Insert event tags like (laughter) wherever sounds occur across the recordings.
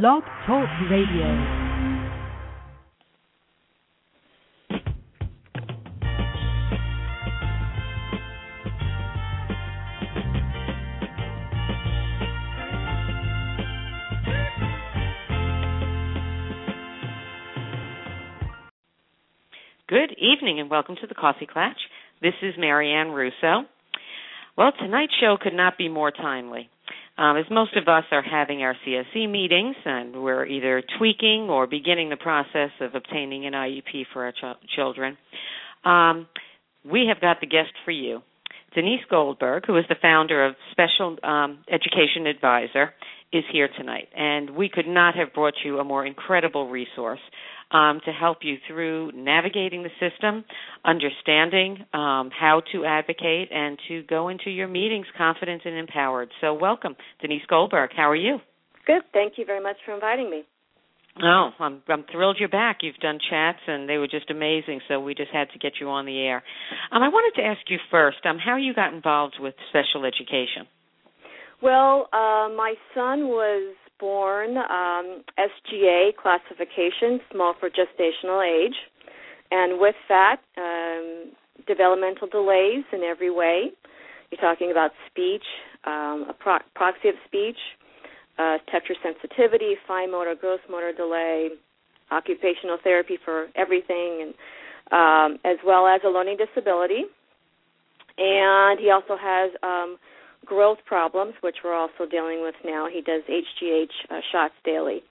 Blog Talk Radio. Good evening and welcome to the Coffee Klatch. This is Marianne Russo. Well, tonight's show could not be more timely. Um, as most of us are having our CSE meetings and we're either tweaking or beginning the process of obtaining an IEP for our ch- children, um, we have got the guest for you. Dennise Goldberg, who is the founder of Special um, Education Advisor, is here tonight. And we could not have brought you a more incredible resource um, to help you through navigating the system, understanding um, how to advocate, and to go into your meetings confident and empowered. So, welcome, Dennise Goldberg. How are you? Good. Thank you very much for inviting me. Oh, I'm I'm thrilled you're back. You've done chats and they were just amazing, so we just had to get you on the air. Um, I wanted to ask you first, um, how you got involved with special education. Well, uh, my son was born um, SGA classification, small for gestational age, and with that, um, developmental delays in every way. You're talking about speech, um, a pro- proxy of speech, uh, touch sensitivity, fine motor, gross motor delay, occupational therapy for everything, and um, as well as a learning disability. And he also has um, growth problems, which we're also dealing with now. He does HGH uh, shots daily.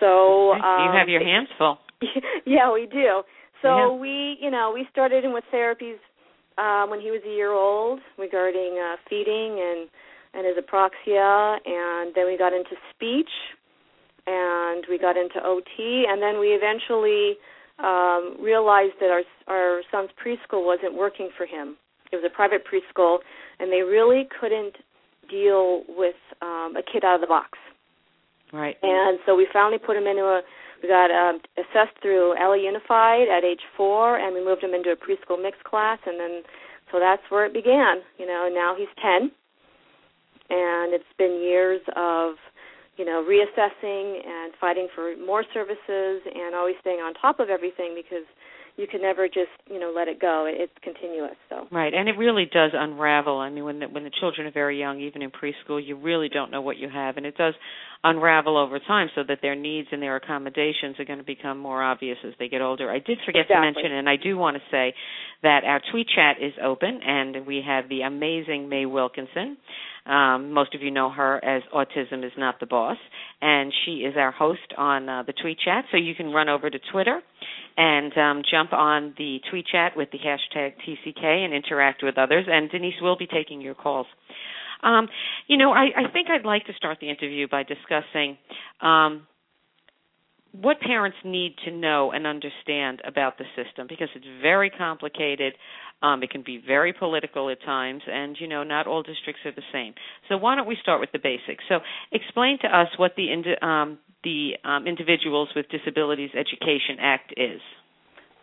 So um, you have your hands full. (laughs) yeah, we do. So yeah. we, you know, we started in with therapies um, when he was a year old regarding uh, feeding and and his apraxia, and then we got into speech, and we got into OT, and then we eventually um, realized that our our son's preschool wasn't working for him. It was a private preschool, and they really couldn't deal with um, a kid out of the box. Right. And so we finally put him into a. We got um, assessed through LA Unified at age four, and we moved him into a preschool mixed class, and then so that's where it began. You know, now he's ten, and it's been years of you know reassessing and fighting for more services and always staying on top of everything because you can never just you know let it go. It's continuous. So right, and it really does unravel. I mean, when the, when the children are very young, even in preschool, you really don't know what you have, and it does unravel over time, so that their needs and their accommodations are going to become more obvious as they get older. I did forget exactly. to mention, and I do want to say that our tweet chat is open, and we have the amazing May Wilkinson. Um, most of you know her as Autism is Not the Boss, and she is our host on uh, the tweet chat. So you can run over to Twitter and um, jump on the tweet chat with the hashtag TCK and interact with others. And Dennise will be taking your calls. Um, you know, I, I, think I'd like to start the interview by discussing um, what parents need to know and understand about the system because it's very complicated. Um, it can be very political at times, and you know, not all districts are the same. So why don't we start with the basics? So explain to us what the um, the um, Individuals with Disabilities Education Act is.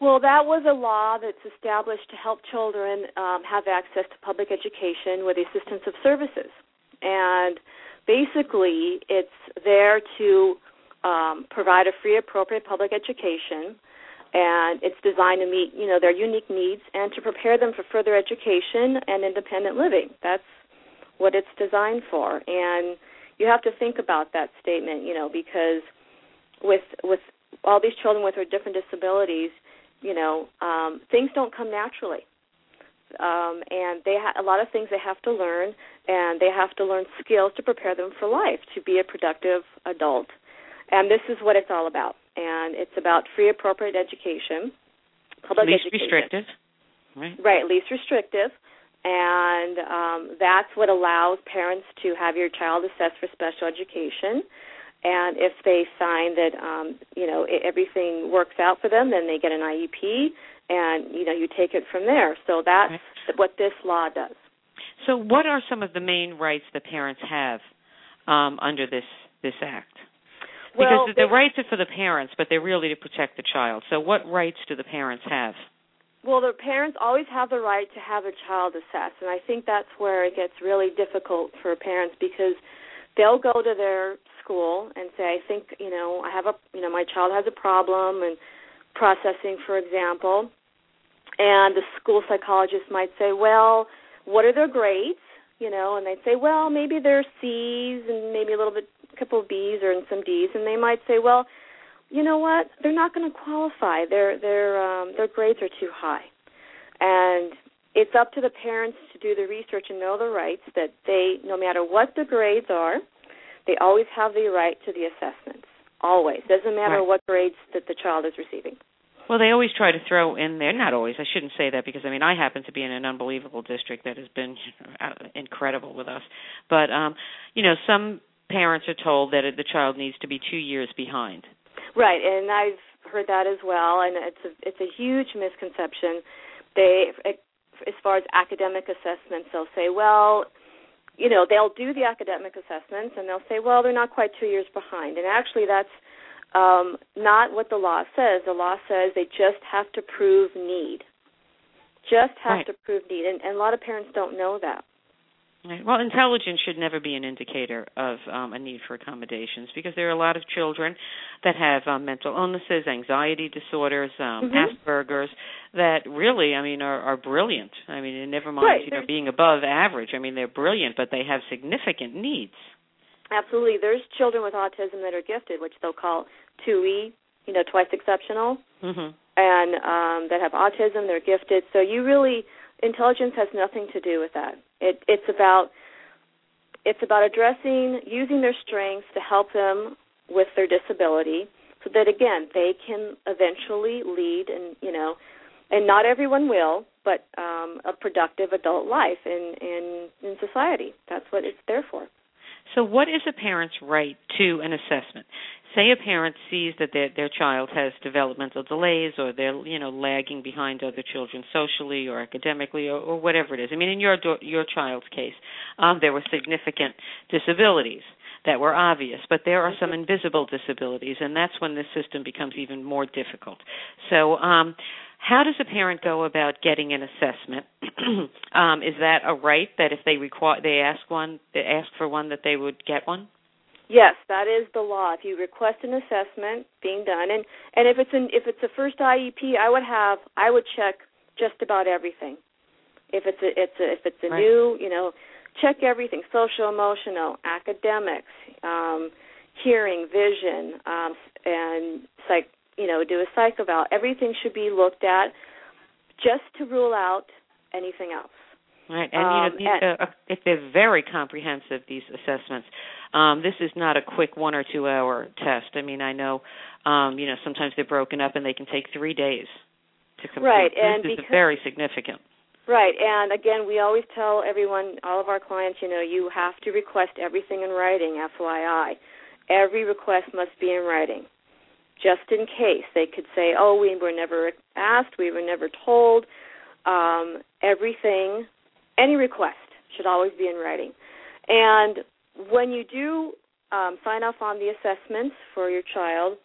Well, that was a law that's established to help children um, have access to public education with the assistance of services, and basically, it's there to um, provide a free, appropriate public education, and it's designed to meet you know their unique needs and to prepare them for further education and independent living. That's what it's designed for, and you have to think about that statement, you know, because with with all these children with their different disabilities, you know, um, things don't come naturally. Um, and they ha- a lot of things they have to learn, and they have to learn skills to prepare them for life to be a productive adult. And this is what it's all about. And it's about free, appropriate education, public least education. restrictive, right? Right, least restrictive, and um, that's what allows parents to have your child assessed for special education. And if they find that um, you know everything works out for them, then they get an IEP, and you know you take it from there. So that's what this law does. So, what are some of the main rights that parents have um, under this this act? Because well, the, the rights are for the parents, but they're really to protect the child. So, what rights do the parents have? Well, the parents always have the right to have a child assessed, and I think that's where it gets really difficult for parents because they'll go to their school and say, I think, you know, I have a, you know, my child has a problem and processing, for example, and the school psychologist might say, well, what are their grades? You know, and they'd say, well, maybe they're C's and maybe a little bit, a couple of B's or some D's, and they might say, well, you know what? They're not going to qualify. Their their um, their grades are too high, and it's up to the parents to do the research and know the rights that they, no matter what the grades are, they always have the right to the assessments. Always doesn't matter right. what grades that the child is receiving. Well, they always try to throw in there. Not always. I shouldn't say that because I mean I happen to be in an unbelievable district that has been incredible with us. But um, you know, some parents are told that the child needs to be two years behind. Right, and I've heard that as well, and it's a it's a huge misconception. They, as far as academic assessments, they'll say, well, you know, they'll do the academic assessments, and they'll say, well, they're not quite two years behind, and actually that's um, not what the law says. The law says they just have to prove need. Just have right. to prove need, and, and a lot of parents don't know that. Right. Well, intelligence should never be an indicator of um, a need for accommodations because there are a lot of children that have um, mental illnesses, anxiety disorders, um, mm-hmm. Asperger's that really, I mean, are, are brilliant. I mean, and never mind, right. you know, being above average. I mean, they're brilliant, but they have significant needs. Absolutely. There's children with autism that are gifted, which they'll call 2E, you know, twice exceptional, mm-hmm. and um, that have autism. They're gifted. So you really, intelligence has nothing to do with that. It, it's about it's about addressing using their strengths to help them with their disability, so that again they can eventually lead and you know, and not everyone will, but um, a productive adult life in in in society. That's what it's there for. So, what is a parent's right to an assessment? Say a parent sees that their their child has developmental delays, or they're you know lagging behind other children socially or academically, or, or whatever it is. I mean, in your your child's case, um, there were significant disabilities that were obvious, but there are some invisible disabilities, and that's when the system becomes even more difficult. So. Um, how does a parent go about getting an assessment? (clears throat) um, is that a right that if they require they ask one they ask for one that they would get one? Yes, that is the law. If you request an assessment being done, and and if it's an if it's a first IEP, I would have I would check just about everything. If it's a it's a if it's a right. new you know check everything social emotional academics um, hearing vision um, and psych you know, do a psych eval. Everything should be looked at just to rule out anything else. Right, and um, you know, these, uh, if they're very comprehensive, these assessments. Um, this is not a quick one or two hour test. I mean, I know, um, you know, sometimes they're broken up and they can take three days to complete. Right, this and is because, very significant. Right, and again, we always tell everyone, all of our clients, you know, you have to request everything in writing. FYI, every request must be in writing just in case. They could say, "Oh, we were never asked, we were never told." Um, everything, any request should always be in writing. And when you do um, sign off on the assessments for your child,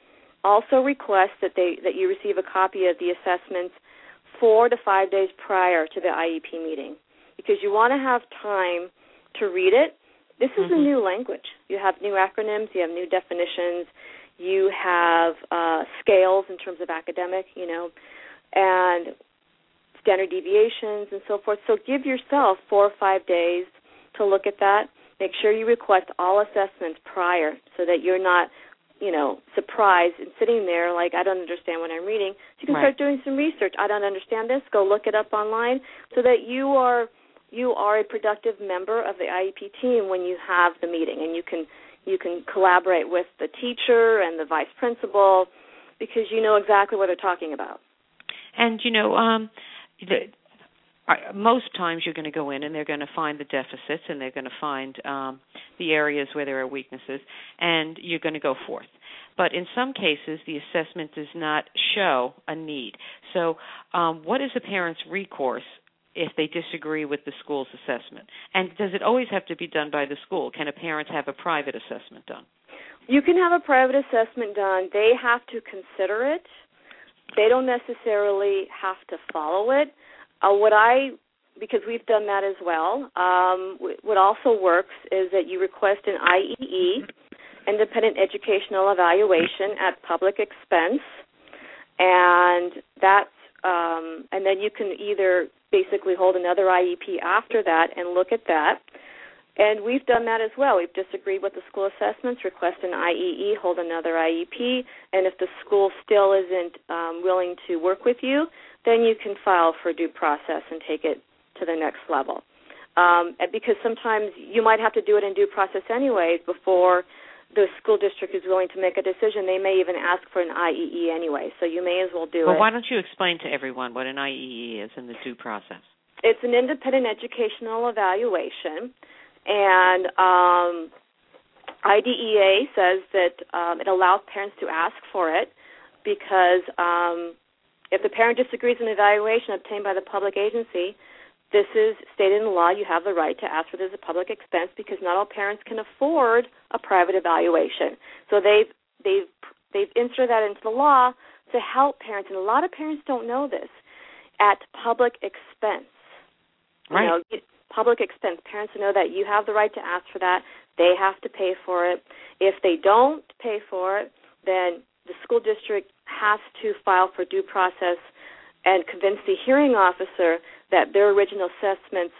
also request that they that you receive a copy of the assessments four to five days prior to the IEP meeting, because you want to have time to read it. This is mm-hmm. a new language. You have new acronyms, you have new definitions, you have uh, scales in terms of academic, you know, and standard deviations and so forth. So give yourself four or five days to look at that. Make sure you request all assessments prior so that you're not, you know, surprised and sitting there like I don't understand what I'm reading. So you can right. start doing some research. I don't understand this. Go look it up online so that you are you are a productive member of the IEP team when you have the meeting and you can you can collaborate with the teacher and the vice principal because you know exactly what they're talking about. And you know, um, most times you're going to go in and they're going to find the deficits and they're going to find um, the areas where there are weaknesses, and you're going to go forth. But in some cases, the assessment does not show a need. So, um, what is a parent's recourse if they disagree with the school's assessment? And does it always have to be done by the school? Can a parent have a private assessment done? You can have a private assessment done. They have to consider it. They don't necessarily have to follow it. Uh, what I, because we've done that as well, um, what also works is that you request an IEE. independent educational evaluation at public expense, and that's um, and then you can either basically hold another IEP after that and look at that. And we've done that as well. We've disagreed with the school assessments, request an IEE, hold another IEP, and if the school still isn't um, willing to work with you, then you can file for due process and take it to the next level. Um, because sometimes you might have to do it in due process anyways before the school district is willing to make a decision. They may even ask for an IEE anyway, so you may as well do well, it. why don't you explain to everyone what an IEE is in the due process? It's an independent educational evaluation, and um, IDEA says that um, it allows parents to ask for it because um, if the parent disagrees with an evaluation obtained by the public agency, this is stated in the law. You have the right to ask for this as a public expense because not all parents can afford a private evaluation. So they've they've they've inserted that into the law to help parents, and a lot of parents don't know this at public expense. Right. You know, public expense. Parents know that you have the right to ask for that. They have to pay for it. If they don't pay for it, then the school district has to file for due process and convince the hearing officer that their original assessments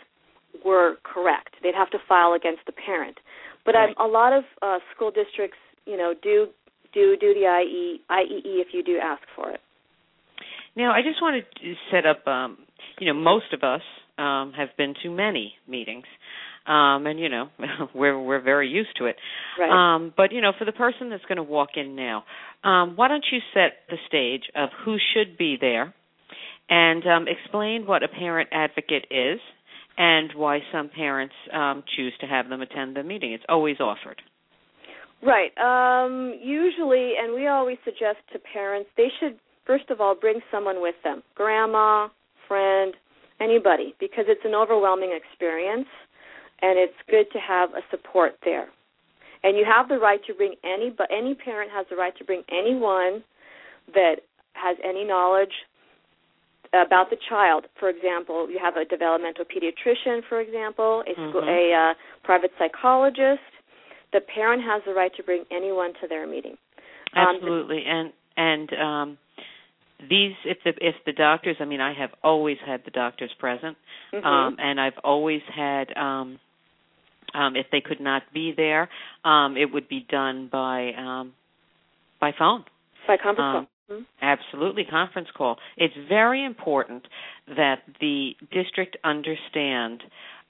were correct. They'd have to file against the parent. But right. a lot of uh, school districts, you know, do do do the IE, IEE if you do ask for it. Now, I just wanted to set up. Um, you know, most of us um, have been to many meetings, um, and you know, (laughs) we're we're very used to it. Right. Um, but you know, for the person that's going to walk in now, um, why don't you set the stage of who should be there? and um, explain what a parent advocate is and why some parents um, choose to have them attend the meeting. It's always offered. Right. Um, usually, and we always suggest to parents they should first of all bring someone with them, grandma, friend, anybody, because it's an overwhelming experience, and it's good to have a support there. And you have the right to bring any, but any parent has the right to bring anyone that has any knowledge about the child. For example, you have a developmental pediatrician, for example, a, school, mm-hmm. a uh, private psychologist. The parent has the right to bring anyone to their meeting. Absolutely, um, and and um, these if the if the doctors, I mean, I have always had the doctors present, mm-hmm. um, and I've always had. Um, um, if they could not be there, um, it would be done by um, by phone. By conference um, call. Mm-hmm. Absolutely, conference call. It's very important that the district understand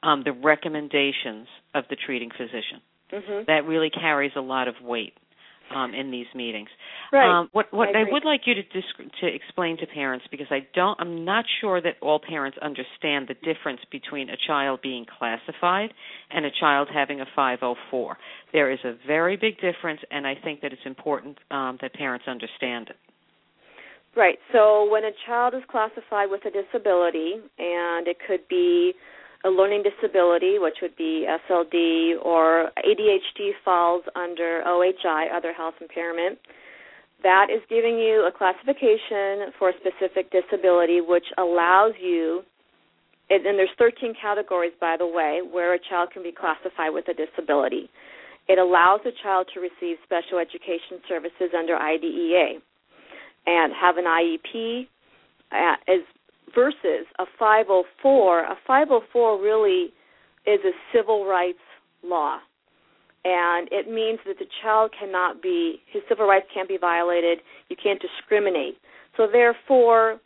um, the recommendations of the treating physician. Mm-hmm. That really carries a lot of weight um, in these meetings. Right. Um, what what I, I, would like you to disc- to explain to parents because I don't I'm not sure that all parents understand the difference between a child being classified and a child having a 504. There is a very big difference, and I think that it's important um, that parents understand it. Right. So when a child is classified with a disability, and it could be a learning disability, which would be SLD, or ADHD falls under OHI, other health impairment, that is giving you a classification for a specific disability, which allows you, and there's 13 categories, by the way, where a child can be classified with a disability. It allows a child to receive special education services under IDEA and have an IEP uh, as versus a 504. A 504 really is a civil rights law, and it means that the child cannot be his civil rights can't be violated. You can't discriminate. So therefore,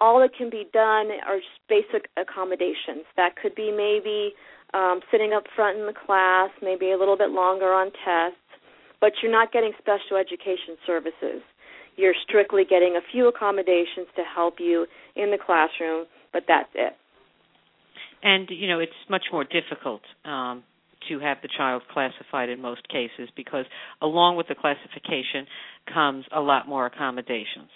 all that can be done are just basic accommodations. That could be maybe um, sitting up front in the class, maybe a little bit longer on tests, but you're not getting special education services. You're strictly getting a few accommodations to help you in the classroom, but that's it. And you know, it's much more difficult um, to have the child classified in most cases because along with the classification comes a lot more accommodations.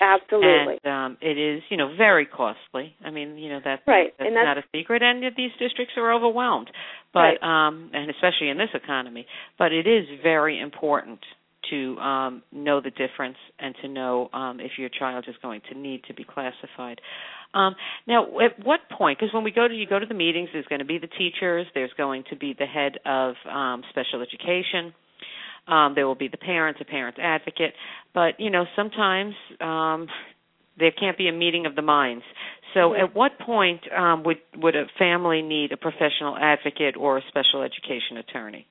Absolutely. And um, it is, you know, very costly. I mean, you know, that's, right. that's, and that's not a secret. And these districts are overwhelmed, but right. um, and especially in this economy. But it is very important to um, know the difference and to know um, if your child is going to need to be classified. Um, now, at what point? Because when we go to you go to the meetings, there's going to be the teachers, there's going to be the head of um, special education. Um, there will be the parents, a parents advocate, but you know sometimes um, there can't be a meeting of the minds. So, Mhm. at what point um, would would a family need a professional advocate or a special education attorney?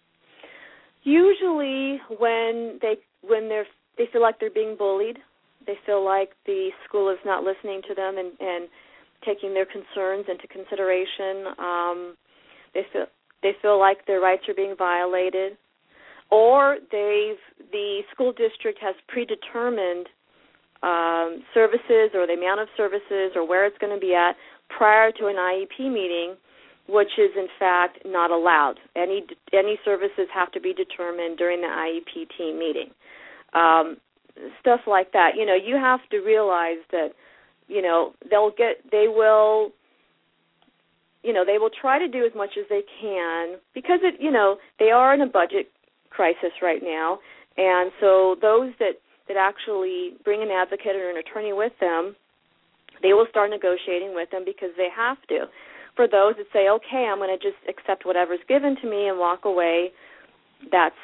Usually, when they when they're they feel like they're being bullied, they feel like the school is not listening to them and and taking their concerns into consideration. Um, they feel they feel like their rights are being violated, or they've the school district has predetermined um, services or the amount of services or where it's going to be at prior to an IEP meeting, which is in fact not allowed. Any any services have to be determined during the IEP team meeting. Um, stuff like that. You know, you have to realize that you know they'll get they will you know they will try to do as much as they can because it you know they are in a budget crisis right now and so those that that actually bring an advocate or an attorney with them they will start negotiating with them because they have to for those that say okay i'm going to just accept whatever's given to me and walk away that's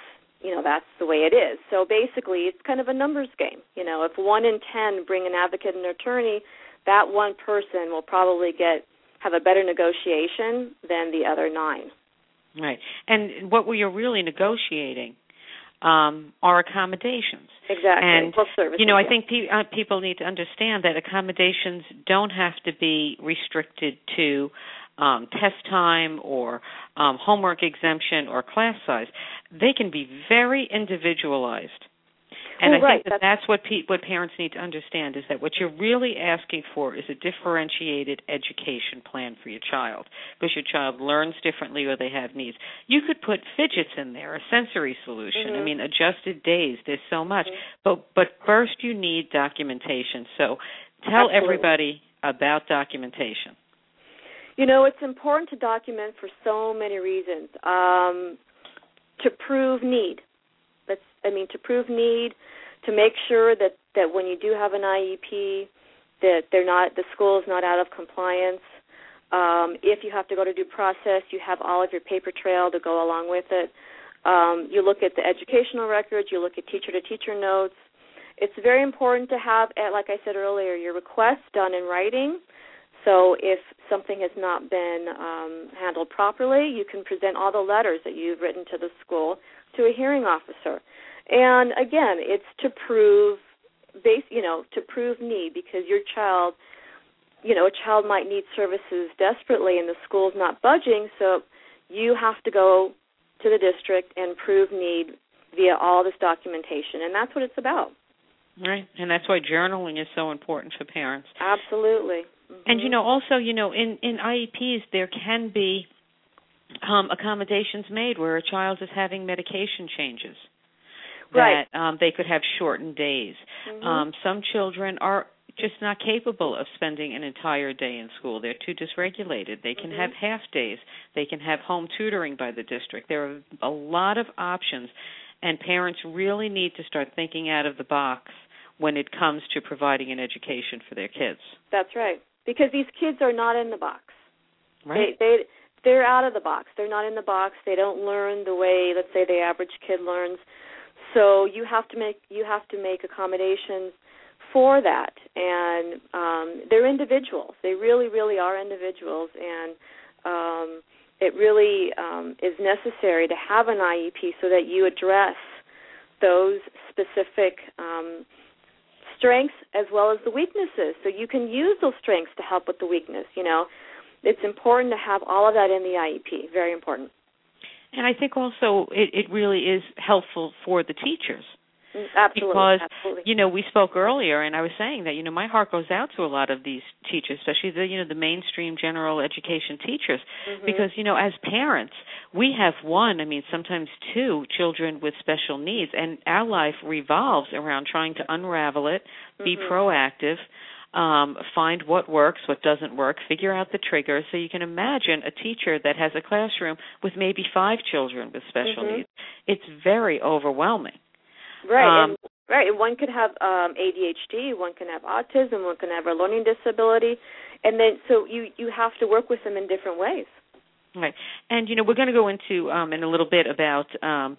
you know that's the way it is so basically it's kind of a numbers game you know if one in ten bring an advocate and an attorney that one person will probably get have a better negotiation than the other nine. Right. And what we are really negotiating um, are accommodations. Exactly. And well, services, you know, I yeah. think pe- uh, people need to understand that accommodations don't have to be restricted to um, test time or um, homework exemption or class size. They can be very individualized. And Well, I right, think that that's- that's what pe- what parents need to understand is that what you're really asking for is a differentiated education plan for your child because your child learns differently or they have needs. You could put fidgets in there, a sensory solution. I Mhm. mean, adjusted days. There's so much. Mhm. But but first you need documentation. So tell Absolutely. everybody about documentation. You know, it's important to document for so many reasons. Um, to prove need. I mean to prove need, to make sure that that when you do have an IEP that they're not the school is not out of compliance. Um, if you have to go to due process, you have all of your paper trail to go along with it. Um, you look at the educational records, you look at teacher to teacher notes. It's very important to have, eh, like I said earlier, your requests done in writing. So if something has not been um, handled properly, you can present all the letters that you've written to the school to a hearing officer. And again, it's to prove base, you know, to prove need because your child, you know, a child might need services desperately and the school's not budging, so you have to go to the district and prove need via all this documentation, and that's what it's about. Right. And that's why journaling is so important for parents. Absolutely. And you Mhm. know, also, you know, in in IEPs there can be um, accommodations made where a child is having medication changes. Right. That um, they could have shortened days. Mhm. Um, some children are just not capable of spending an entire day in school. They're too dysregulated. They can Mhm. have half days. They can have home tutoring by the district. There are a lot of options, and parents really need to start thinking out of the box when it comes to providing an education for their kids. That's right. Because these kids are not in the box. Right? They they they're out of the box. They're not in the box. They don't learn the way let's say the average kid learns. So you have to make you have to make accommodations for that. And um they're individuals. They really really are individuals and um it really um is necessary to have an IEP so that you address those specific um strengths as well as the weaknesses. So you can use those strengths to help with the weakness, you know. It's important to have all of that in the IEP. Very important. And I think also it, it really is helpful for the teachers Absolutely. because absolutely. you know we spoke earlier and I was saying that you know my heart goes out to a lot of these teachers especially the you know the mainstream general education teachers Mhm. because you know as parents we have one I mean sometimes two children with special needs and our life revolves around trying to unravel it be Mhm. proactive um, find what works, what doesn't work, figure out the triggers. So you can imagine a teacher that has a classroom with maybe five children with special Mhm. needs. It's very overwhelming. Right. Um, and, right. and One could have um, ADHD. One can have autism. One can have a learning disability, and then so you you have to work with them in different ways. Right. And you know, we're going to go into um in a little bit about um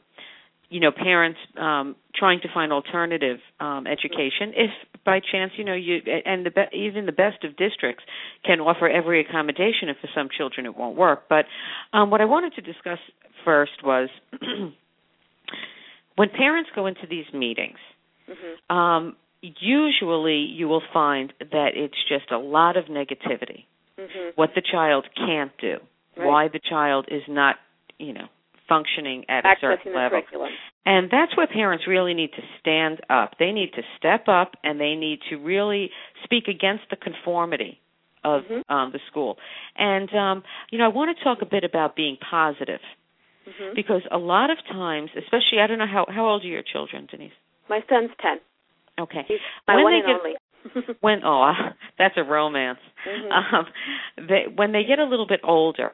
you know parents um trying to find alternative um education if by chance you know you and the be- even the best of districts can offer every accommodation and for some children it won't work but um what i wanted to discuss first was (clears throat) when parents go into these meetings Mm-hmm. um usually you will find that it's just a lot of negativity Mm-hmm. what the child can't do Right. why the child is not you know functioning at a certain level curriculum. and that's where parents really need to stand up. They need to step up and they need to really speak against the conformity of Mhm. um, the school. And um, you know, I want to talk a bit about being positive Mm-hmm. because a lot of times, especially I don't know how how old are your children, Dennise? My son's ten. Okay. He's my When one they and get- only. (laughs) When oh, that's a romance. Mhm. Um, they, when they get a little bit older,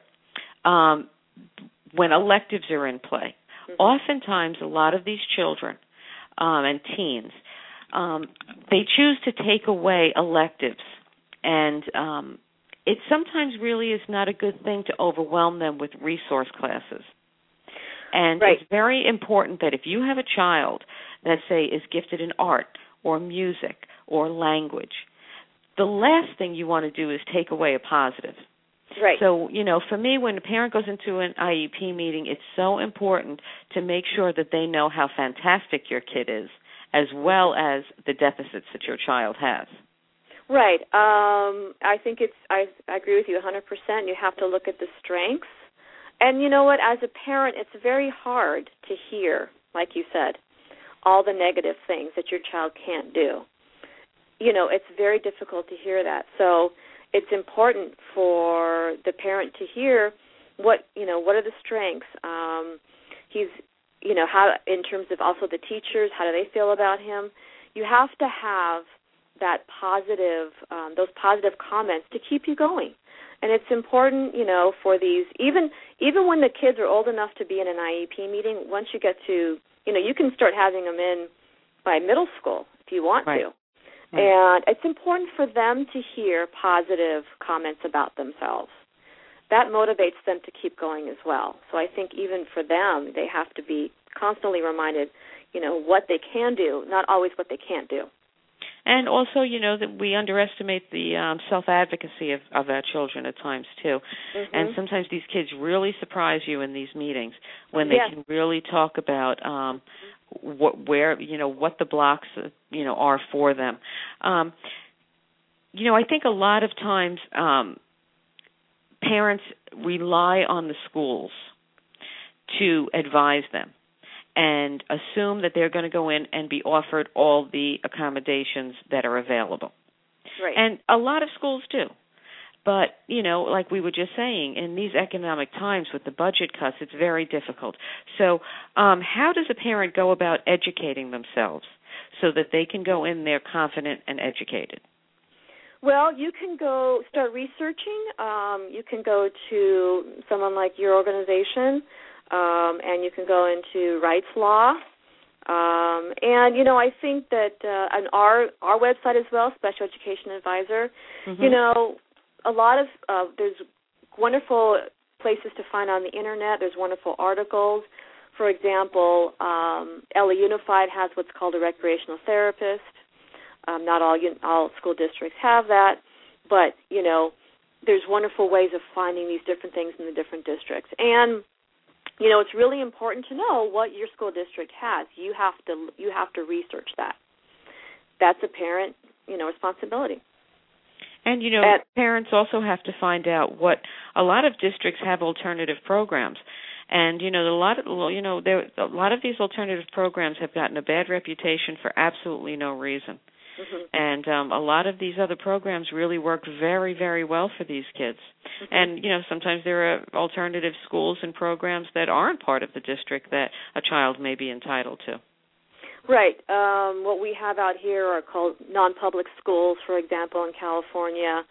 um, when electives are in play, Mhm. oftentimes a lot of these children um, and teens um, they choose to take away electives, and um, it sometimes really is not a good thing to overwhelm them with resource classes. And Right. it's very important that if you have a child that say is gifted in art or music or language, the last thing you want to do is take away a positive. Right. So, you know, for me, when a parent goes into an IEP meeting, it's so important to make sure that they know how fantastic your kid is, as well as the deficits that your child has. Right. Um, I think it's. I, I agree with you 100%. You have to look at the strengths, and you know what? As a parent, it's very hard to hear, like you said, all the negative things that your child can't do. You know, it's very difficult to hear that. So it's important for the parent to hear what you know. What are the strengths? Um, he's, you know, how in terms of also the teachers, how do they feel about him? You have to have that positive um, those positive comments to keep you going and it's important you know for these even even when the kids are old enough to be in an IEP meeting once you get to you know you can start having them in by middle school if you want Right. to Right. and it's important for them to hear positive comments about themselves that motivates them to keep going as well so i think even for them they have to be constantly reminded you know what they can do not always what they can't do And also, you know, that we underestimate the um, self advocacy of, of our children at times too. Mhm. And sometimes these kids really surprise you in these meetings when they Yeah. can really talk about um what where you know what the blocks you know are for them. Um you know, I think a lot of times um parents rely on the schools to advise them and assume that they're going to go in and be offered all the accommodations that are available. right And a lot of schools do. But, you know, like we were just saying, in these economic times with the budget cuts, it's very difficult. So, um, how does a parent go about educating themselves so that they can go in there confident and educated? Well, you can go start researching. Um, you can go to someone like your organization, um, and you can go into rights law. Um, and you know, I think that uh, on our our website as well, Special Education Advisor. Mhm. You know, a lot of uh, there's wonderful places to find on the internet. There's wonderful articles. For example, um, LA Unified has what's called a recreational therapist. Um, not all un- all school districts have that, but you know, there's wonderful ways of finding these different things in the different districts. And you know, it's really important to know what your school district has. You have to you have to research that. That's a parent, you know, responsibility. And you know, At- parents also have to find out what a lot of districts have alternative programs. And you know, a lot of you know, there a lot of these alternative programs have gotten a bad reputation for absolutely no reason. Hmm And um a lot of these other programs really work very very well for these kids. Mm-hmm. And you know, sometimes there are alternative schools and programs that aren't part of the district that a child may be entitled to. Right. Um, what we have out here are called non-public schools. For example, in California,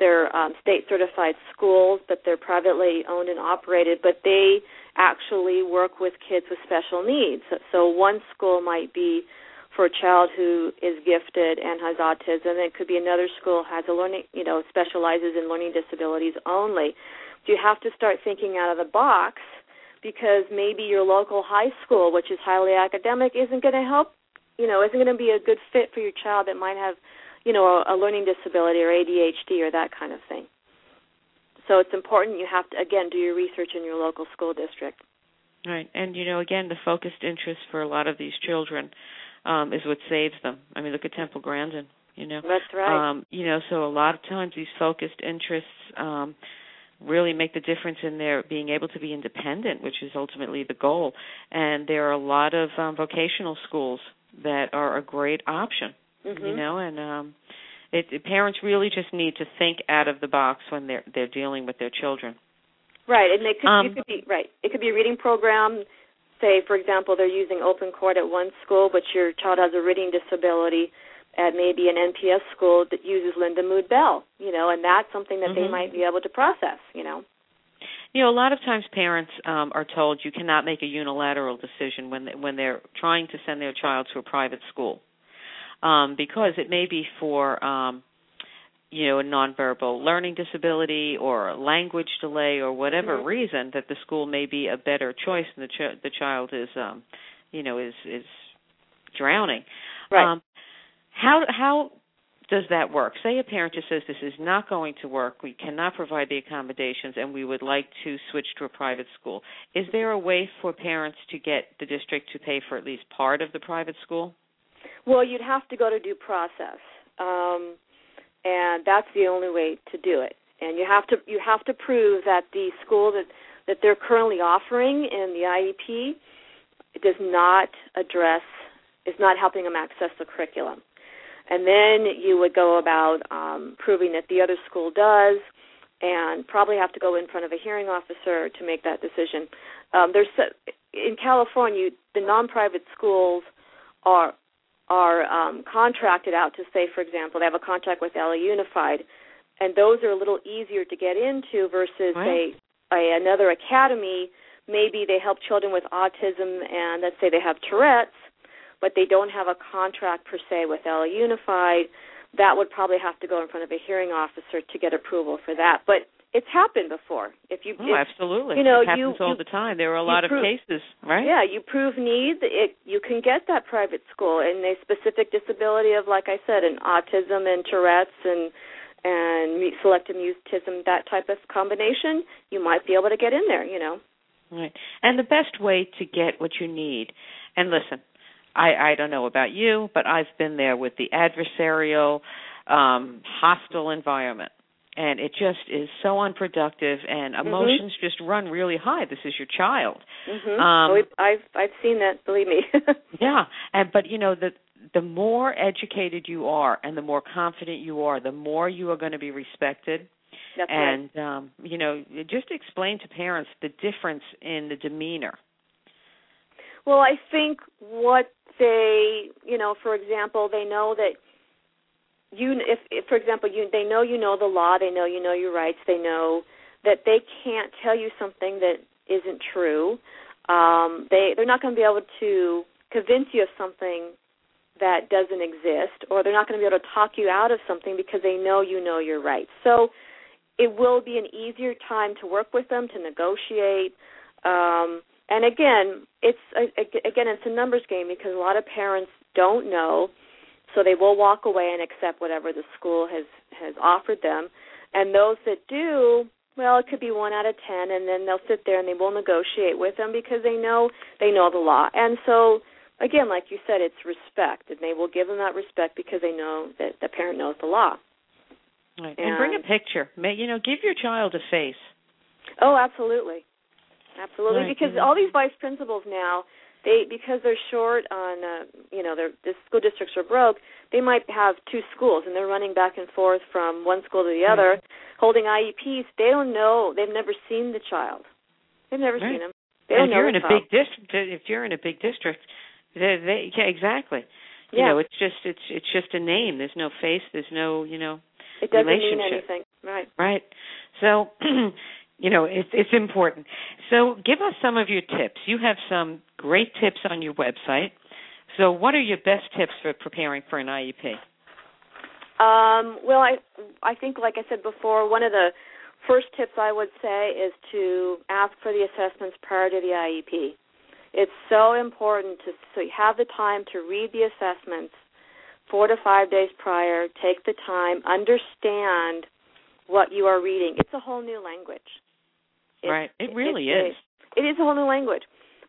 they're um, state certified schools, but they're privately owned and operated. But they actually work with kids with special needs. So one school might be for a child who is gifted and has autism. It could be another school has a learning, you know, specializes in learning disabilities only. You have to start thinking out of the box because maybe your local high school, which is highly academic, isn't going to help, you know, isn't going to be a good fit for your child that might have, you know, a, a learning disability or ADHD or that kind of thing. So it's important you have to again do your research in your local school district. Right, and you know, again, the focused interest for a lot of these children um, is what saves them. I mean, look at Temple Grandin. You know, that's right. Um, you know, so a lot of times these focused interests um, really make the difference in their being able to be independent, which is ultimately the goal. And there are a lot of um, vocational schools that are a great option. Mm-hmm. You know, and um, it, it, parents really just need to think out of the box when they're they're dealing with their children. Right, and they could, um, it could be right. It could be a reading program. Say, for example, they're using Open Court at one school, but your child has a reading disability at maybe an NPS school that uses Lindamood-Bell, you know, and that's something that mm-hmm. they might be able to process, you know. You know, a lot of times parents um, are told you cannot make a unilateral decision when they, when they're trying to send their child to a private school, um, because it may be for um, you know a nonverbal learning disability or a language delay or whatever mm-hmm. reason that the school may be a better choice and the ch- the child is um, you know is is drowning. Right. Um, how how does that work? Say a parent just says this is not going to work, we cannot provide the accommodations, and we would like to switch to a private school. Is there a way for parents to get the district to pay for at least part of the private school? Well, you'd have to go to due process, um, and that's the only way to do it. And you have to you have to prove that the school that that they're currently offering in the IEP does not address is not helping them access the curriculum and then you would go about um, proving that the other school does, and probably have to go in front of a hearing officer to make that decision. Um, there's in California, the non-private schools are are um, contracted out to say, for example, they have a contract with LA Unified, and those are a little easier to get into versus right. a, a another academy. Maybe they help children with autism, and let's say they have Tourette's but they don't have a contract per se with LA Unified, that would probably have to go in front of a hearing officer to get approval for that. But it's happened before. If you, oh, if, absolutely, you know, it happens you, all you, the time. There are a lot of cases, right? Yeah, you prove need. It you can get that private school and a specific disability of, like I said, an autism and Tourette's and and selective mutism, that type of combination. You might be able to get in there. You know. Right, and the best way to get what you need, and listen, I I don't know about you, but I've been there with the adversarial, um, hostile environment, and it just is so unproductive, and Mm-hmm. emotions mm-hmm. just run really high. This is your child. Mm-hmm. Um, oh, I've I've seen that. Believe me. (laughs) yeah, and but you know the the more educated you are and the more confident you are, the more you are going to be respected. That's and right. um, you know, just explain to parents the difference in the demeanor. Well, I think what they, you know, for example, they know that you, if, if for example, you, they know you know the law, they know you know your rights, they know that they can't tell you something that isn't true. Um, they they're not going to be able to convince you of something that doesn't exist, or they're not going to be able to talk you out of something because they know you know your rights. So it will be an easier time to work with them to negotiate. Um, and again, it's again it's a numbers game because a lot of parents don't know, so they will walk away and accept whatever the school has has offered them. And those that do, well, it could be one out of ten, and then they'll sit there and they will negotiate with them because they know they know the law. And so, again, like you said, it's respect, and they will give them that respect because they know that the parent knows the law. Right. And, and bring a picture. May you know, give your child a face. Oh, absolutely. Absolutely, right. because all these vice principals now, they because they're short on, uh, you know, their the school districts are broke. They might have two schools, and they're running back and forth from one school to the other, right. holding IEPs. They don't know. They've never seen the child. They've never right. seen him. They and if you're in a big district, if you're in a big district, they, they yeah, exactly. Yeah. You know, it's just it's it's just a name. There's no face. There's no you know. It doesn't relationship. mean anything. Right. Right. So (clears throat) you know it's it's important so give us some of your tips you have some great tips on your website so what are your best tips for preparing for an iep um, well i i think like i said before one of the first tips I would say is to ask for the assessments prior to the IEP. It's so important to so you have the time to read the assessments four to five days prior. Take the time, understand what you are reading. It's a whole new language. It's, right. It really is. It is a whole new language.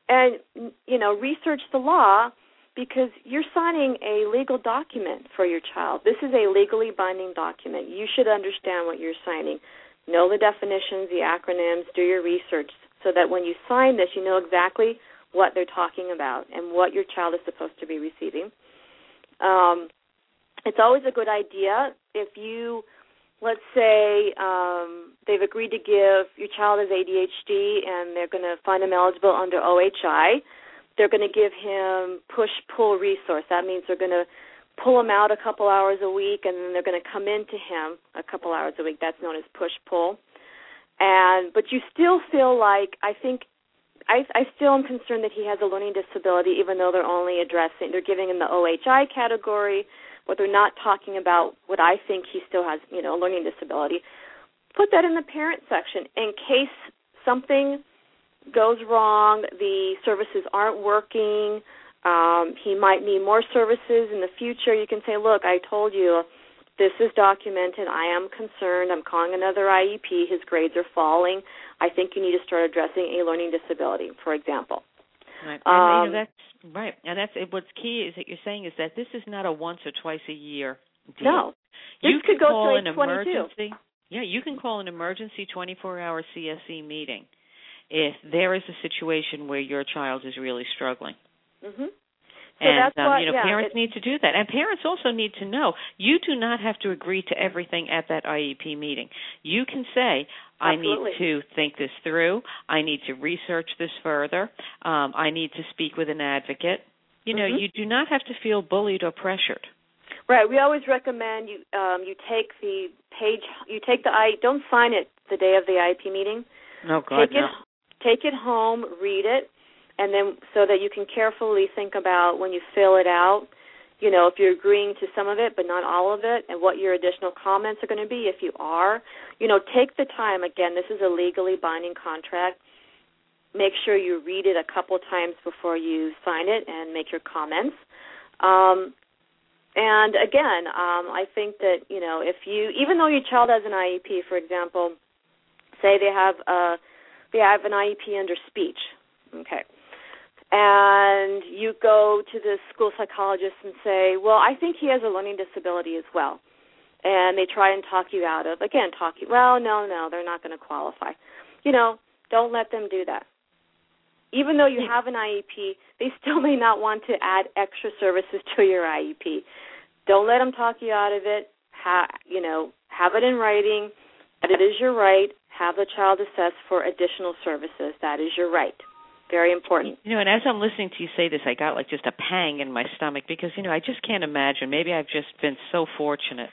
And you know, research the law because you're signing a legal document for your child. This is a legally binding document. You should understand what you're signing. Know the definitions, the acronyms, do your research so that when you sign this, you know exactly what they're talking about and what your child is supposed to be receiving. Um, it's always a good idea if you, let's say, um, they've agreed to give your child has ADHD and they're going to find him eligible under OHI. They're going to give him push pull resource. That means they're going to pull him out a couple hours a week and then they're going to come into him a couple hours a week. That's known as push pull. And but you still feel like I think I, I still am concerned that he has a learning disability, even though they're only addressing, they're giving him the OHI category, but they're not talking about what I think he still has, you know, a learning disability. Put that in the parent section in case something goes wrong, the services aren't working, um, he might need more services in the future. You can say, look, I told you this is documented. I am concerned. I'm calling another IEP. His grades are falling. I think you need to start addressing a learning disability, for example. Right. And um, you know, that's right. And that's what's key is that you're saying is that this is not a once or twice a year deal. No. This you could go call an emergency. Yeah, you can call an emergency 24-hour CSE meeting if there is a situation where your child is really struggling. Mhm. So and um, what, you know, yeah, parents need to do that, and parents also need to know you do not have to agree to everything at that IEP meeting. You can say, "I need to think this through. I need to research this further. Um, I need to speak with an advocate." You know, mm-hmm. you do not have to feel bullied or pressured. Right. We always recommend you um, you take the page, you take the I don't sign it the day of the IEP meeting. Oh God, take no. it take it home, read it and then so that you can carefully think about when you fill it out you know if you're agreeing to some of it but not all of it and what your additional comments are going to be if you are you know take the time again this is a legally binding contract. Make sure you read it a couple times before you sign it and make your comments. Um, and again um, i think that you know if you even though your child has an iep for example say they have a they have an iep under speech okay and you go to the school psychologist and say, "Well, I think he has a learning disability as well." And they try and talk you out of again, talk you. Well, no, no, they're not going to qualify. You know, don't let them do that. Even though you have an IEP, they still may not want to add extra services to your IEP. Don't let them talk you out of it. Ha, you know, have it in writing that it is your right. Have the child assessed for additional services. That is your right. Very important. You know, and as I'm listening to you say this, I got like just a pang in my stomach because you know I just can't imagine. Maybe I've just been so fortunate,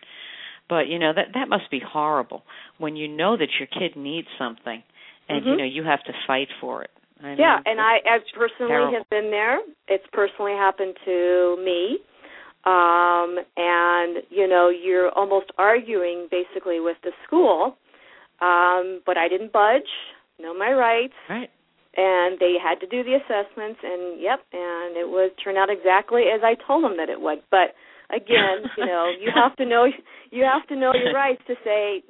but you know that that must be horrible when you know that your kid needs something, and mm-hmm. you know you have to fight for it. I yeah, mean, and I, I personally terrible. have been there. It's personally happened to me. Um, and you know, you're almost arguing basically with the school. Um, but I didn't budge. Know my rights. Right and they had to do the assessments and yep and it was turned out exactly as i told them that it would. But again you know (laughs) you have to know you have to know your rights to say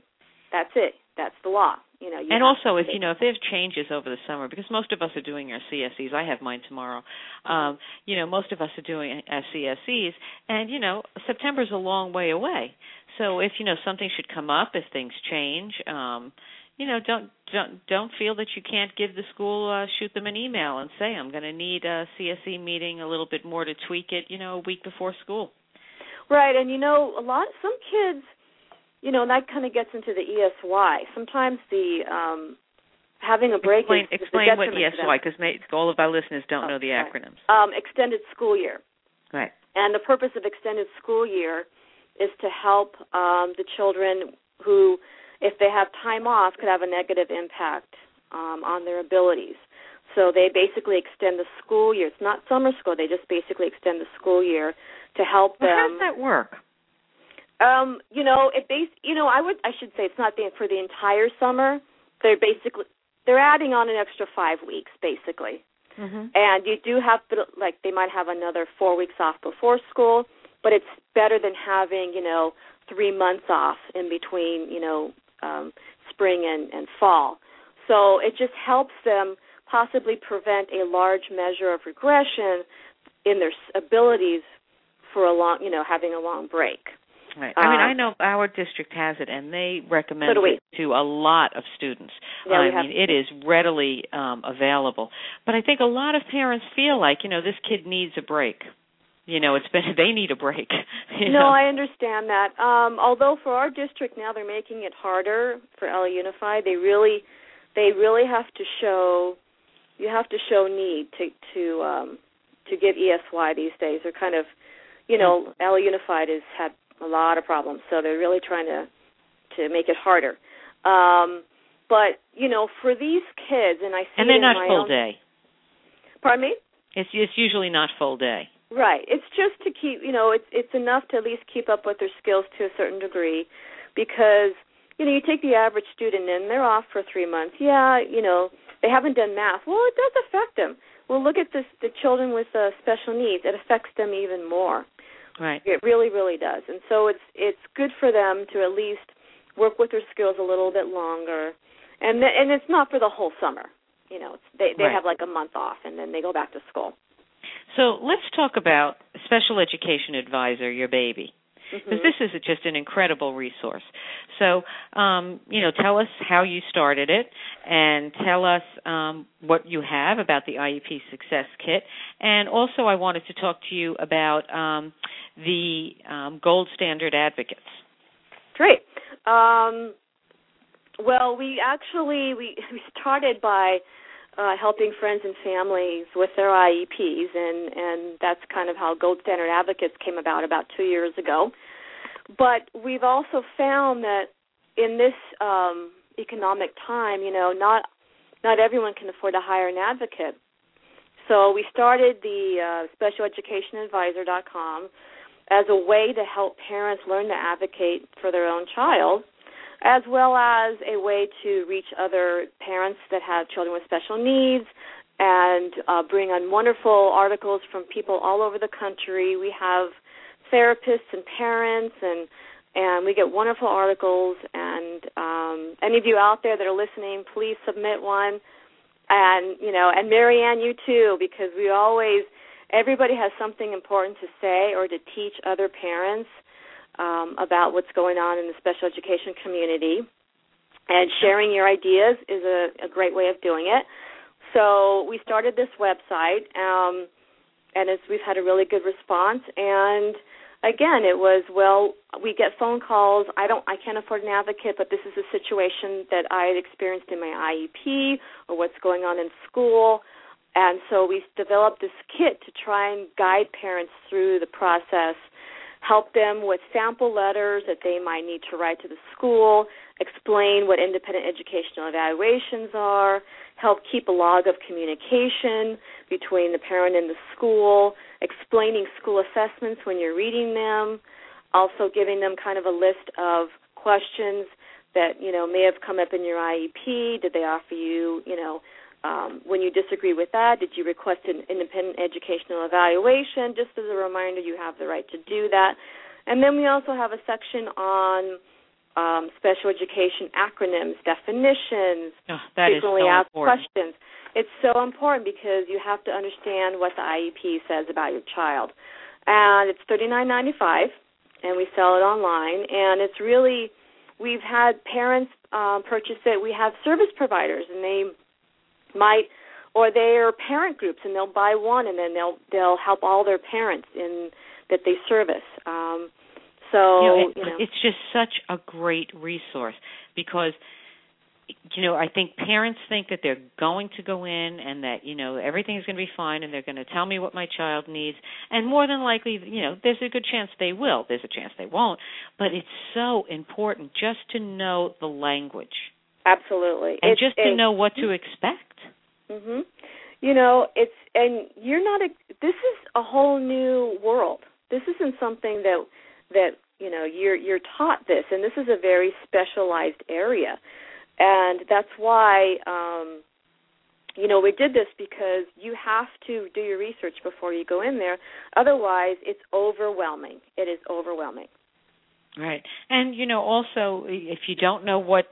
that's it. That's the law. You know you and also if you know if there's changes over the summer because most of us are doing our cses i have mine tomorrow. Um you know most of us are doing our cses and you know september's a long way away. So if you know something should come up if things change um you know don't don't don't feel that you can't give the school uh shoot them an email and say i'm going to need a cse meeting a little bit more to tweak it you know a week before school. Right and you know a lot some kids you know and that kind of gets into the esy sometimes the um having a break explain, is, explain what esy because all of our listeners don't oh, know the right. acronyms. Um extended school year. Right. And the purpose of extended school year is to help um the children who if they have time off, could have a negative impact um, on their abilities. So they basically extend the school year. It's not summer school. They just basically extend the school year to help well, them. How does that work? Um, you know, it base. You know, I would. I should say it's not the, for the entire summer. They're basically they're adding on an extra five weeks, basically. Mm-hmm. And you do have like they might have another four weeks off before school, but it's better than having you know three months off in between you know um, spring and, and fall. So it just helps them possibly prevent a large measure of regression in their abilities for a long, you know, having a long break. Right. I mean, I know our district has it, and they recommend so it to a lot of students. Yeah, I mean, it is readily um, available. But I think a lot of parents feel like, you know, this kid needs a break. You know, it's been (laughs) they need a break. (laughs) no, know? I understand that. Um, although for our district now they're making it harder for LA Unified. They really, they really have to show, you have to show need to to um, to give ESY these days. They're kind of, you know, LA Unified has had a lot of problems, so they're really trying to to make it harder. Um, but you know, for these kids, and I see and they're not full own, day. Pardon me. It's it's usually not full day. Right. It's just to keep, you know, it's it's enough to at least keep up with their skills to a certain degree, because you know you take the average student and they're off for three months. Yeah, you know they haven't done math. Well, it does affect them. Well, look at this the children with uh, special needs. It affects them even more. Right. It really, really does. And so it's it's good for them to at least work with their skills a little bit longer, and th- and it's not for the whole summer. You know, it's, they they Right. have like a month off, and then they go back to school. So let's talk about special education advisor, your baby, because Mhm. this is just an incredible resource. So, um, you know, tell us how you started it, and tell us um, what you have about the IEP Success Kit, and also I wanted to talk to you about um, the um, Gold Standard Advocates. Great. Well, we actually we (laughs) we started by uh, helping friends and families with their IEPs, and and that's kind of how Gold Standard Advocates came about about two years ago. But we've also found that in this um, economic time, you know, not not everyone can afford to hire an advocate. So we started the uh, specialeducationadvisor.com as a way to help parents learn to advocate for their own child, as well as a way to reach other parents that have children with special needs and uh, bring on wonderful articles from people all over the country. We have therapists and parents and and we get wonderful articles and um, any of you out there that are listening please submit one and you know and marianne you too because we always everybody has something important to say or to teach other parents um, about what's going on in the special education community. And sharing your ideas is a, a great way of doing it. So we started this website, um, and it's, we've had a really good response. And again, it was well, we get phone calls. I don't, I can't afford an advocate, but this is a situation that I had experienced in my IEP or what's going on in school. And so we developed this kit to try and guide parents through the process, help them with sample letters that they might need to write to the school, explain what independent educational evaluations are, help keep a log of communication between the parent and the school, explaining school assessments when you're reading them, also giving them kind of a list of questions that, you know, may have come up in your IEP. Did they offer you, you know, um, when you disagree with that, did you request an independent educational evaluation? Just as a reminder, you have the right to do that. And then we also have a section on um, special education acronyms, definitions, Oh, frequently so asked important. questions. It's so important because you have to understand what the IEP says about your child. And it's thirty nine ninety five, and we sell it online. And it's really, we've had parents um, purchase it. We have service providers, and they might or they're parent groups and they'll buy one and then they'll they'll help all their parents in that they service. Um so you know, it, you know. it's just such a great resource because you know I think parents think that they're going to go in and that you know everything is going to be fine and they're going to tell me what my child needs. And more than likely you know there's a good chance they will there's a chance they won't. But it's so important just to know the language absolutely and It's just to a- know what to expect Mhm. You know, it's and you're not a this is a whole new world. This isn't something that that you know you're you're taught this, and this is a very specialized area, and that's why. um you know, we did this because you have to do your research before you go in there. Otherwise, it's overwhelming. It is overwhelming. Right. And you know, also if you don't know what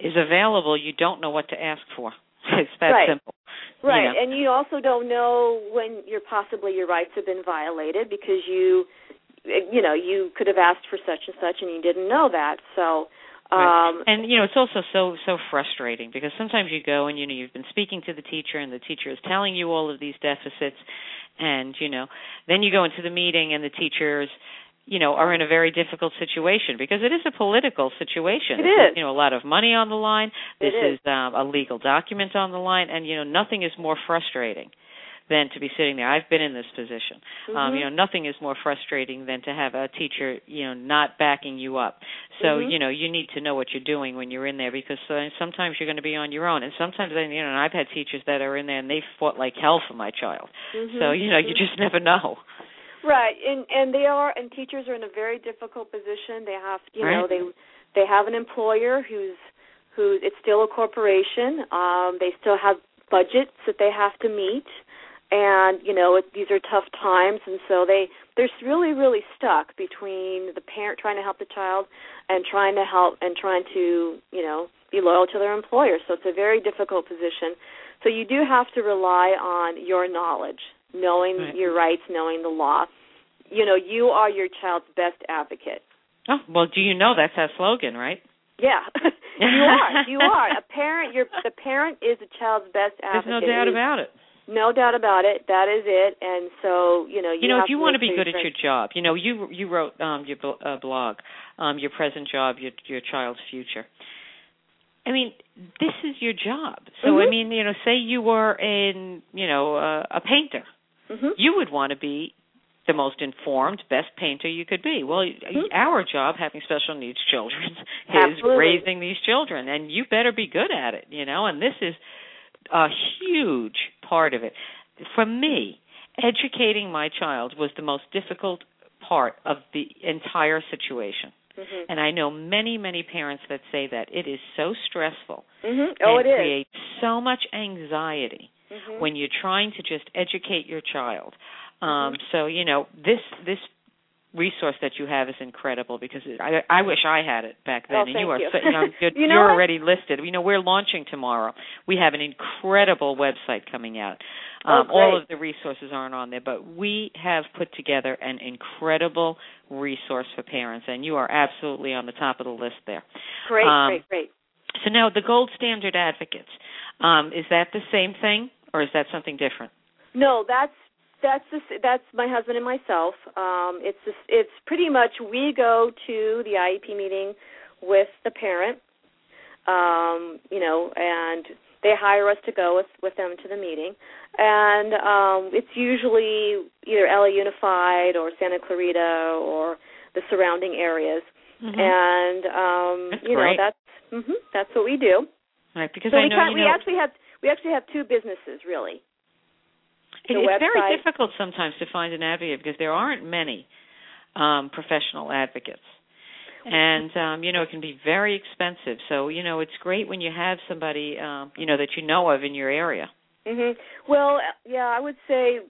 is available, you don't know what to ask for. (laughs) It's that right. simple. Right. You know. And you also don't know when your possibly your rights have been violated because you you know, you could have asked for such and such and you didn't know that. So Right. um and you know it's also so so frustrating because sometimes you go and you know you've been speaking to the teacher and the teacher is telling you all of these deficits and you know then you go into the meeting and the teachers you know are in a very difficult situation because it is a political situation. It This is. you know a lot of money on the line. This It is. um, a legal document on the line, and you know nothing is more frustrating than to be sitting there. I've been in this position. Um, Mhm. you know nothing is more frustrating than to have a teacher you know not backing you up. So Mhm. you know you need to know what you're doing when you're in there because uh, sometimes you're going to be on your own, and sometimes you know and I've had teachers that are in there and they fought like hell for my child. mhm, So you know you mhm. just never know. Right, and and they are, and teachers are in a very difficult position. They have, you know, they they have an employer who's who it's still a corporation. Um, they still have budgets that they have to meet, and you know it, these are tough times, and so they they're really really stuck between the parent trying to help the child and trying to help and trying to you know be loyal to their employer. So it's a very difficult position. So you do have to rely on your knowledge knowing Right. your rights, knowing the law. You know, you are your child's best advocate. Oh well, do you know that's our slogan, right? Yeah, (laughs) (laughs) you are. You are a parent. You're the parent is a child's best advocate. There's no doubt about it. No doubt about it. That is it. And so you know, you, You know, if you want to be good at your job, you know, you you wrote um your bl- uh, blog, um your present job, your your child's future. I mean, this is your job. So I Mhm. mean, you know, say you were in, you know, uh, a painter. Hmm You would want to be the most informed, best painter you could be. Well, Mhm. our job, having special needs children, (laughs) is Absolutely. raising these children, and you better be good at it. You know, and this is a huge part of it. For me, educating my child was the most difficult part of the entire situation. hmm And I know many, many parents that say that it is so stressful hmm Oh, and it is. creates so much anxiety Mhm. when you're trying to just educate your child. Mm-hmm. Um, so you know this this resource that you have is incredible because it, I, I wish I had it back then. Oh, and you are you. so, (laughs) you know, you're, You know you're already listed. You know we're launching tomorrow. We have an incredible website coming out. Oh, Um, all of the resources aren't on there, but we have put together an incredible resource for parents, and you are absolutely on the top of the list there. Great, um, great, great. So now the gold standard advocates, um, is that the same thing or is that something different? No, that's that's the, that's my husband and myself. Um, it's just, it's pretty much we go to the IEP meeting with the parent, um, you know, and they hire us to go with with them to the meeting, and um, it's usually either LA Unified or Santa Clarita or the surrounding areas, Mhm. and um, That's you know great. that's hmm that's what we do. right, because so I we know kind, you we know actually have we actually have two businesses really. it- the it's very difficult sometimes to find an advocate because there aren't many um, professional advocates. And um, you know it can be very expensive. So you know it's great when you have somebody um, you know that you know of in your area. Mhm. Well, yeah, I would say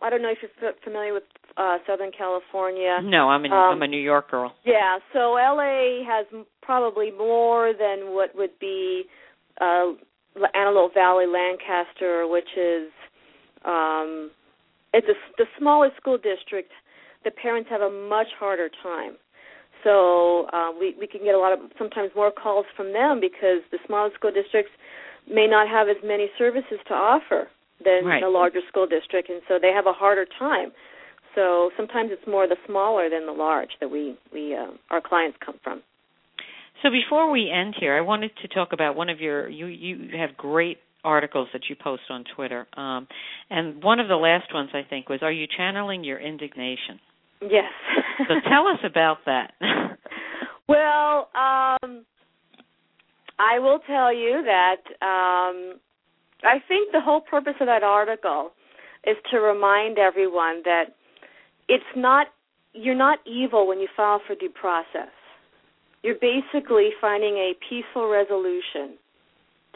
I don't know if you're familiar with uh Southern California. No, I'm in, Um, I'm a New York girl. Yeah, so LA has m- probably more than what would be uh Antelope Valley, Lancaster, which is um it's a, the smallest school district. The parents have a much harder time. So uh, we we can get a lot of sometimes more calls from them because the smallest school districts may not have as many services to offer than Right. the larger school district, and so they have a harder time. So sometimes it's more the smaller than the large that we we uh, our clients come from. So before we end here, I wanted to talk about one of your you you have great articles that you post on Twitter. Um, and one of the last ones I think was are you channeling your indignation? Yes. So tell us about that. (laughs) well, um, I will tell you that um, I think the whole purpose of that article is to remind everyone that it's not you're not evil when you file for due process. You're basically finding a peaceful resolution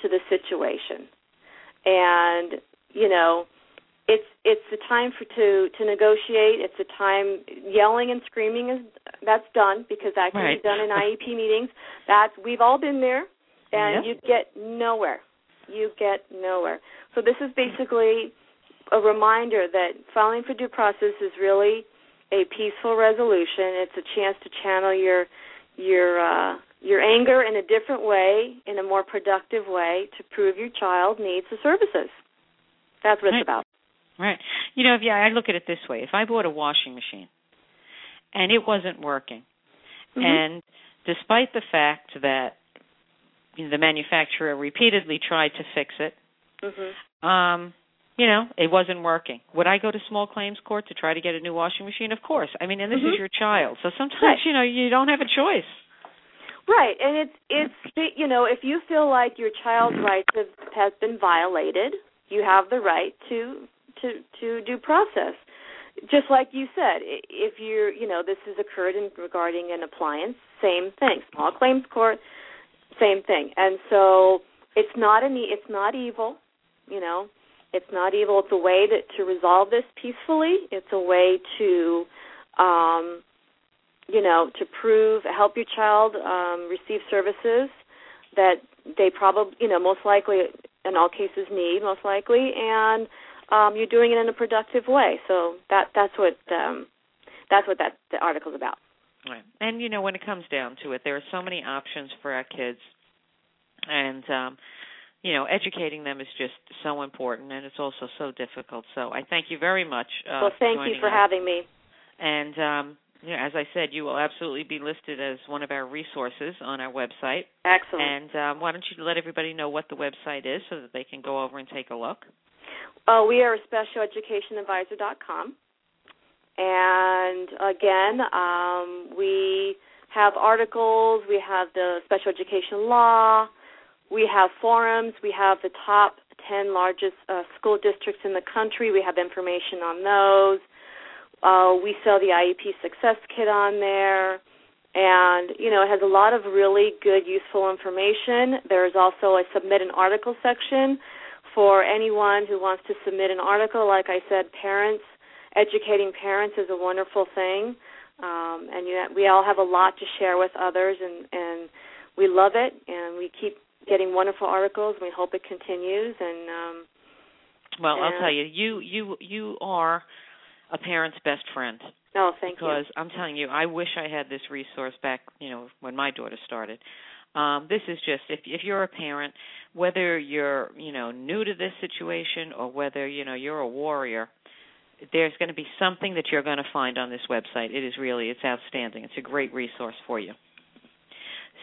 to the situation. And, you know, it's it's the time for to to negotiate. It's a time yelling and screaming is that's done because that can right. be done in (laughs) IEP meetings. That's we've all been there and yep. you get nowhere. You get nowhere. So this is basically a reminder that filing for due process is really a peaceful resolution. It's a chance to channel your your uh, your anger in a different way, in a more productive way, to prove your child needs the services. That's what right. it's about. Right. You know, yeah, I look at it this way: if I bought a washing machine and it wasn't working, mm-hmm. and despite the fact that you know, the manufacturer repeatedly tried to fix it, mm-hmm. um, you know, it wasn't working. Would I go to small claims court to try to get a new washing machine? Of course. I mean, and this mm-hmm. is your child, so sometimes right. you know you don't have a choice. Right, and it's it's you know if you feel like your child's rights have has been violated, you have the right to to to due process. Just like you said, if you're you know this has occurred in regarding an appliance, same thing. Small claims court, same thing. And so it's not an it's not evil, you know it's not evil. It's a way to, to resolve this peacefully. It's a way to, um, you know, to prove, help your child um, receive services that they probably, you know, most likely, in all cases, need most likely, and um, you're doing it in a productive way. So that that's what um, that's what that the article's about. Right. And you know, when it comes down to it, there are so many options for our kids, and um, you know, educating them is just so important, and it's also so difficult. So I thank you very much. Uh, well, thank for you for us. having me. And um, you know, as I said, you will absolutely be listed as one of our resources on our website. Excellent. And um, why don't you let everybody know what the website is so that they can go over and take a look? Uh, we are specialeducationadvisor.com. And again, um, we have articles, we have the special education law, we have forums. We have the top 10 largest uh, school districts in the country. We have information on those. Uh, we sell the IEP Success Kit on there. And, you know, it has a lot of really good, useful information. There is also a submit an article section for anyone who wants to submit an article. Like I said, parents, educating parents is a wonderful thing. Um, and you, we all have a lot to share with others, and, and we love it, and we keep getting wonderful articles. We hope it continues. And um, well, and I'll tell you, you you you are a parent's best friend. Oh, thank because you. I'm telling you, I wish I had this resource back, you know, when my daughter started. Um, this is just if if you're a parent, whether you're you know new to this situation or whether you know you're a warrior, there's going to be something that you're going to find on this website. It is really it's outstanding. It's a great resource for you.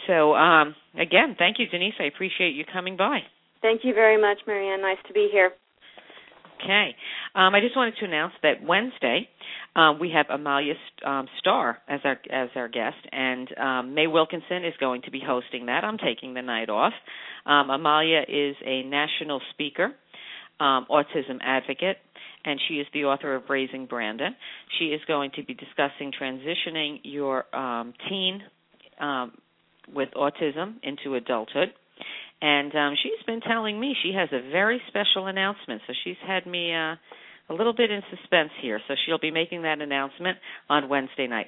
So um, again, thank you, Dennise. I appreciate you coming by. Thank you very much, Marianne. Nice to be here. Okay. Um, I just wanted to announce that Wednesday um, we have Amalia um, Starr as our as our guest, and um, May Wilkinson is going to be hosting that. I'm taking the night off. Um, Amalia is a national speaker, um, autism advocate, and she is the author of Raising Brandon. She is going to be discussing transitioning your um, teen um, with autism into adulthood. And um, she's been telling me she has a very special announcement. So she's had me uh, a little bit in suspense here. So she'll be making that announcement on Wednesday night.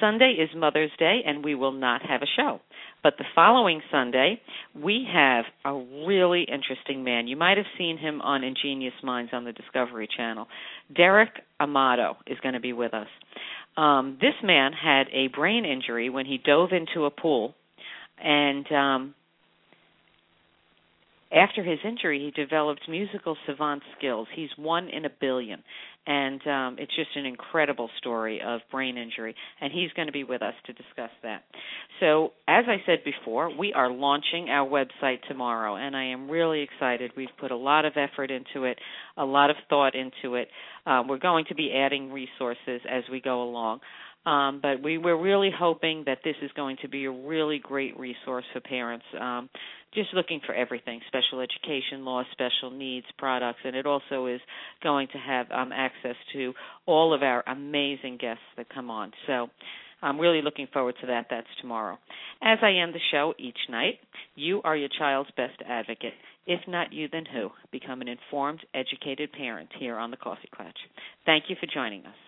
Sunday is Mother's Day, and we will not have a show. But the following Sunday, we have a really interesting man. You might have seen him on Ingenious Minds on the Discovery Channel. Derek Amato is going to be with us. Um, this man had a brain injury when he dove into a pool and um after his injury he developed musical savant skills. He's one in a billion. And um it's just an incredible story of brain injury. And he's going to be with us to discuss that. So as i said before we are launching our website tomorrow. And i am really excited. We've put a lot of effort into it a lot of thought into it. Um, we're going to be adding resources as we go along Um, but we were really hoping that this is going to be a really great resource for parents. Um, just looking for everything special education law special needs products and it also is going to have um, access to all of our amazing guests that come on so I'm really looking forward to that. That's tomorrow. As I end the show each night, you are your child's best advocate. If not you, then who? Become an informed, educated parent here on the Coffee Klatch. Thank you for joining us.